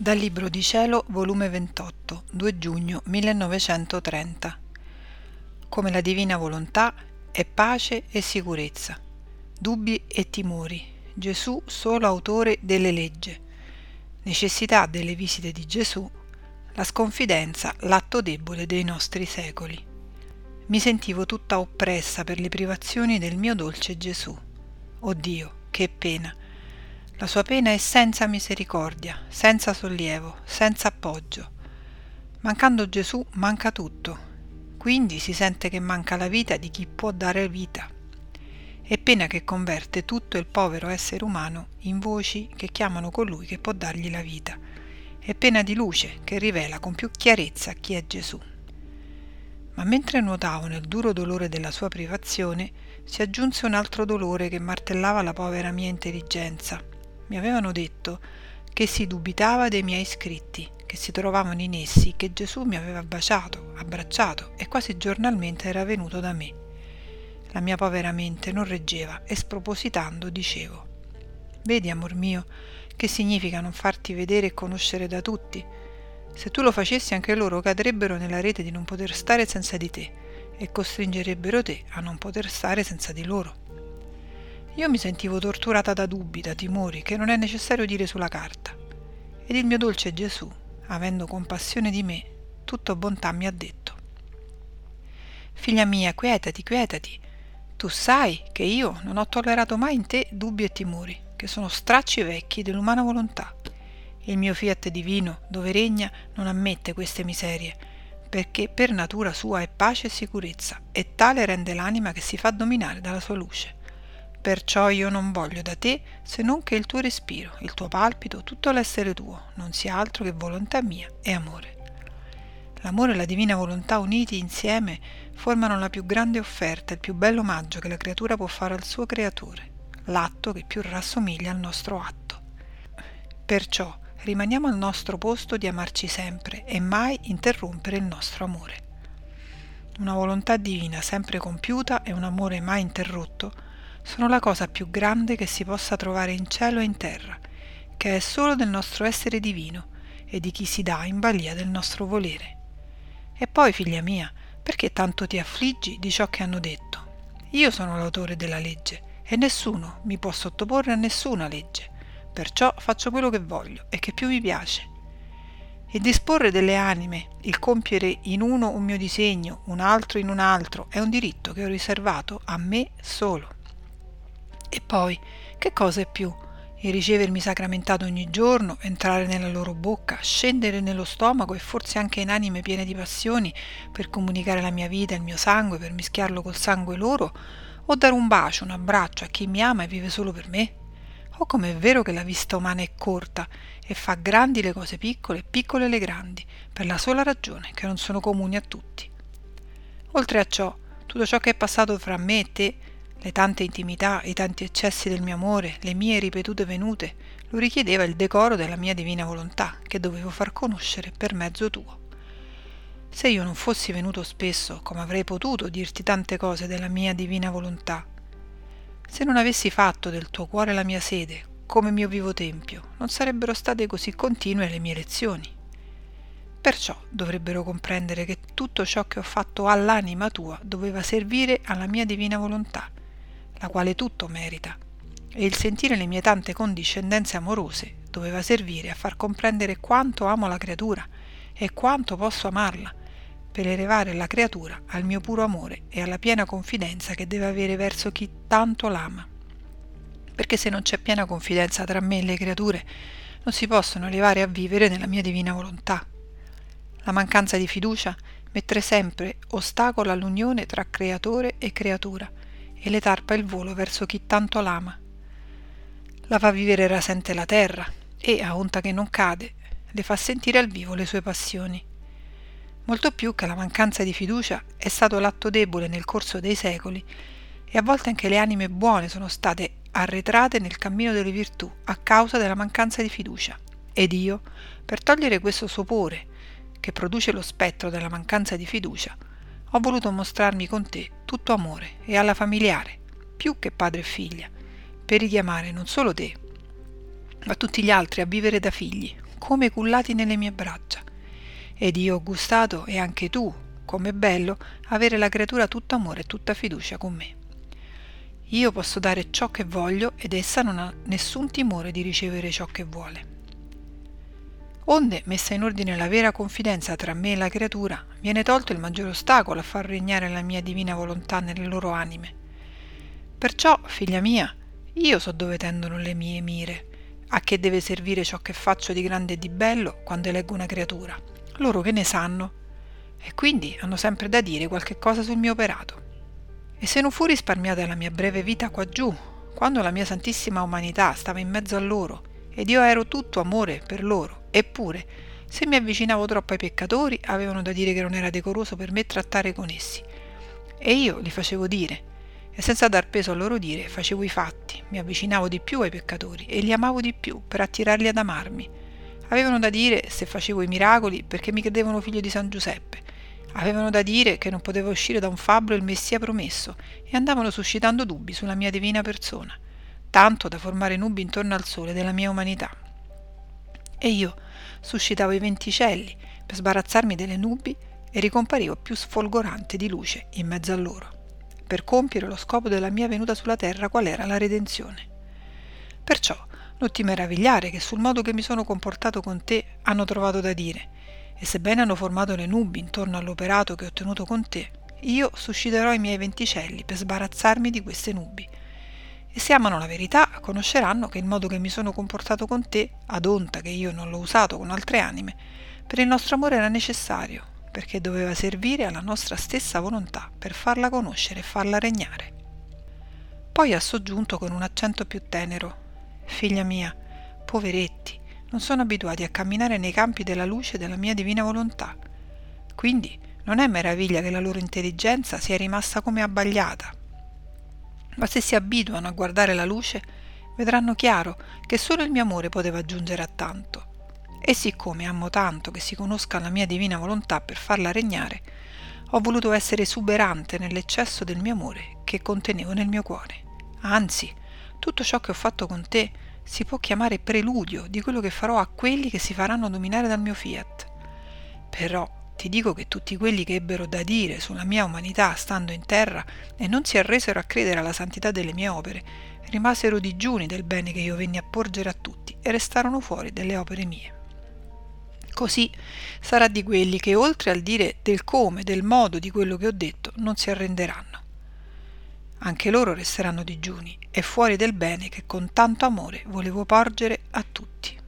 Dal Libro di Cielo, volume 28, 2 giugno 1930. Come la divina volontà è pace e sicurezza, dubbi e timori. Gesù solo autore delle leggi. Necessità delle visite di Gesù, la sconfidenza, l'atto debole dei nostri secoli. Mi sentivo tutta oppressa per le privazioni del mio dolce Gesù. Oh Dio, che pena! La sua pena è senza misericordia, senza sollievo, senza appoggio. Mancando Gesù manca tutto. Quindi si sente che manca la vita di chi può dare vita. È pena che converte tutto il povero essere umano in voci che chiamano colui che può dargli la vita. È pena di luce che rivela con più chiarezza chi è Gesù. Ma mentre nuotavo nel duro dolore della sua privazione, si aggiunse un altro dolore che martellava la povera mia intelligenza mi avevano detto che si dubitava dei miei scritti, che si trovavano in essi, che Gesù mi aveva baciato, abbracciato e quasi giornalmente era venuto da me. La mia povera mente non reggeva e spropositando dicevo Vedi, amor mio, che significa non farti vedere e conoscere da tutti? Se tu lo facessi anche loro cadrebbero nella rete di non poter stare senza di te e costringerebbero te a non poter stare senza di loro. Io mi sentivo torturata da dubbi, da timori, che non è necessario dire sulla carta. Ed il mio dolce Gesù, avendo compassione di me, tutto bontà mi ha detto. Figlia mia, quietati, quietati. Tu sai che io non ho tollerato mai in te dubbi e timori, che sono stracci vecchi dell'umana volontà. Il mio fiat divino, dove regna, non ammette queste miserie, perché per natura sua è pace e sicurezza, e tale rende l'anima che si fa dominare dalla sua luce. Perciò io non voglio da te se non che il tuo respiro, il tuo palpito, tutto l'essere tuo, non sia altro che volontà mia e amore. L'amore e la divina volontà uniti insieme formano la più grande offerta, il più bello omaggio che la creatura può fare al suo creatore, l'atto che più rassomiglia al nostro atto. Perciò rimaniamo al nostro posto di amarci sempre e mai interrompere il nostro amore. Una volontà divina sempre compiuta e un amore mai interrotto sono la cosa più grande che si possa trovare in cielo e in terra, che è solo del nostro essere divino e di chi si dà in balia del nostro volere. E poi, figlia mia, perché tanto ti affliggi di ciò che hanno detto? Io sono l'autore della legge e nessuno mi può sottoporre a nessuna legge, perciò faccio quello che voglio e che più mi piace. Il disporre delle anime, il compiere in uno un mio disegno, un altro in un altro, è un diritto che ho riservato a me solo. E poi, che cosa è più? Il ricevermi sacramentato ogni giorno, entrare nella loro bocca, scendere nello stomaco e forse anche in anime piene di passioni per comunicare la mia vita, il mio sangue, per mischiarlo col sangue loro, o dare un bacio, un abbraccio a chi mi ama e vive solo per me? O com'è vero che la vista umana è corta e fa grandi le cose piccole e piccole le grandi, per la sola ragione che non sono comuni a tutti. Oltre a ciò, tutto ciò che è passato fra me e te le tante intimità, i tanti eccessi del mio amore, le mie ripetute venute, lo richiedeva il decoro della mia divina volontà, che dovevo far conoscere per mezzo tuo. Se io non fossi venuto spesso, come avrei potuto dirti tante cose della mia divina volontà, se non avessi fatto del tuo cuore la mia sede, come mio vivo tempio, non sarebbero state così continue le mie lezioni. Perciò dovrebbero comprendere che tutto ciò che ho fatto all'anima tua doveva servire alla mia divina volontà, la quale tutto merita, e il sentire le mie tante condiscendenze amorose doveva servire a far comprendere quanto amo la creatura e quanto posso amarla, per elevare la creatura al mio puro amore e alla piena confidenza che deve avere verso chi tanto l'ama. Perché se non c'è piena confidenza tra me e le creature, non si possono elevare a vivere nella mia divina volontà. La mancanza di fiducia mette sempre ostacolo all'unione tra creatore e creatura e le tarpa il volo verso chi tanto l'ama. La fa vivere rasente la terra e, a onta che non cade, le fa sentire al vivo le sue passioni. Molto più che la mancanza di fiducia è stato l'atto debole nel corso dei secoli e a volte anche le anime buone sono state arretrate nel cammino delle virtù a causa della mancanza di fiducia. Ed io, per togliere questo sopore che produce lo spettro della mancanza di fiducia, ho voluto mostrarmi con te tutto amore e alla familiare, più che padre e figlia, per richiamare non solo te, ma tutti gli altri a vivere da figli, come cullati nelle mie braccia. Ed io ho gustato, e anche tu, com'è bello, avere la creatura tutta amore e tutta fiducia con me. Io posso dare ciò che voglio ed essa non ha nessun timore di ricevere ciò che vuole. Onde, messa in ordine la vera confidenza tra me e la creatura, viene tolto il maggior ostacolo a far regnare la mia divina volontà nelle loro anime. Perciò, figlia mia, io so dove tendono le mie mire, a che deve servire ciò che faccio di grande e di bello quando eleggo una creatura. Loro che ne sanno? E quindi hanno sempre da dire qualche cosa sul mio operato. E se non fu risparmiata la mia breve vita qua giù, quando la mia santissima umanità stava in mezzo a loro, ed io ero tutto amore per loro, eppure, se mi avvicinavo troppo ai peccatori, avevano da dire che non era decoroso per me trattare con essi. E io li facevo dire, e senza dar peso al loro dire facevo i fatti, mi avvicinavo di più ai peccatori e li amavo di più per attirarli ad amarmi. Avevano da dire se facevo i miracoli perché mi credevano figlio di San Giuseppe. Avevano da dire che non poteva uscire da un fabbro il Messia promesso e andavano suscitando dubbi sulla mia divina persona, tanto da formare nubi intorno al sole della mia umanità. E io suscitavo i venticelli per sbarazzarmi delle nubi e ricomparivo più sfolgorante di luce in mezzo a loro per compiere lo scopo della mia venuta sulla terra qual era la redenzione. Perciò non ti meravigliare che sul modo che mi sono comportato con te hanno trovato da dire, e sebbene hanno formato le nubi intorno all'operato che ho ottenuto con te, io susciterò i miei venticelli per sbarazzarmi di queste nubi. E se amano la verità, conosceranno che il modo che mi sono comportato con te, ad onta che io non l'ho usato con altre anime, per il nostro amore era necessario, perché doveva servire alla nostra stessa volontà per farla conoscere e farla regnare. Poi ha soggiunto con un accento più tenero, Figlia mia, poveretti, non sono abituati a camminare nei campi della luce della mia divina volontà. Quindi non è meraviglia che la loro intelligenza sia rimasta come abbagliata. Ma se si abituano a guardare la luce, vedranno chiaro che solo il mio amore poteva giungere a tanto e siccome amo tanto che si conosca la mia divina volontà per farla regnare, ho voluto essere esuberante nell'eccesso del mio amore che contenevo nel mio cuore. Anzi, tutto ciò che ho fatto con te si può chiamare preludio di quello che farò a quelli che si faranno dominare dal mio fiat. Però ti dico che tutti quelli che ebbero da dire sulla mia umanità stando in terra e non si arresero a credere alla santità delle mie opere, rimasero digiuni del bene che io venni a porgere a tutti e restarono fuori delle opere mie. Così sarà di quelli che oltre al dire del come, del modo di quello che ho detto, non si arrenderanno. Anche loro resteranno digiuni e fuori del bene che con tanto amore volevo porgere a tutti.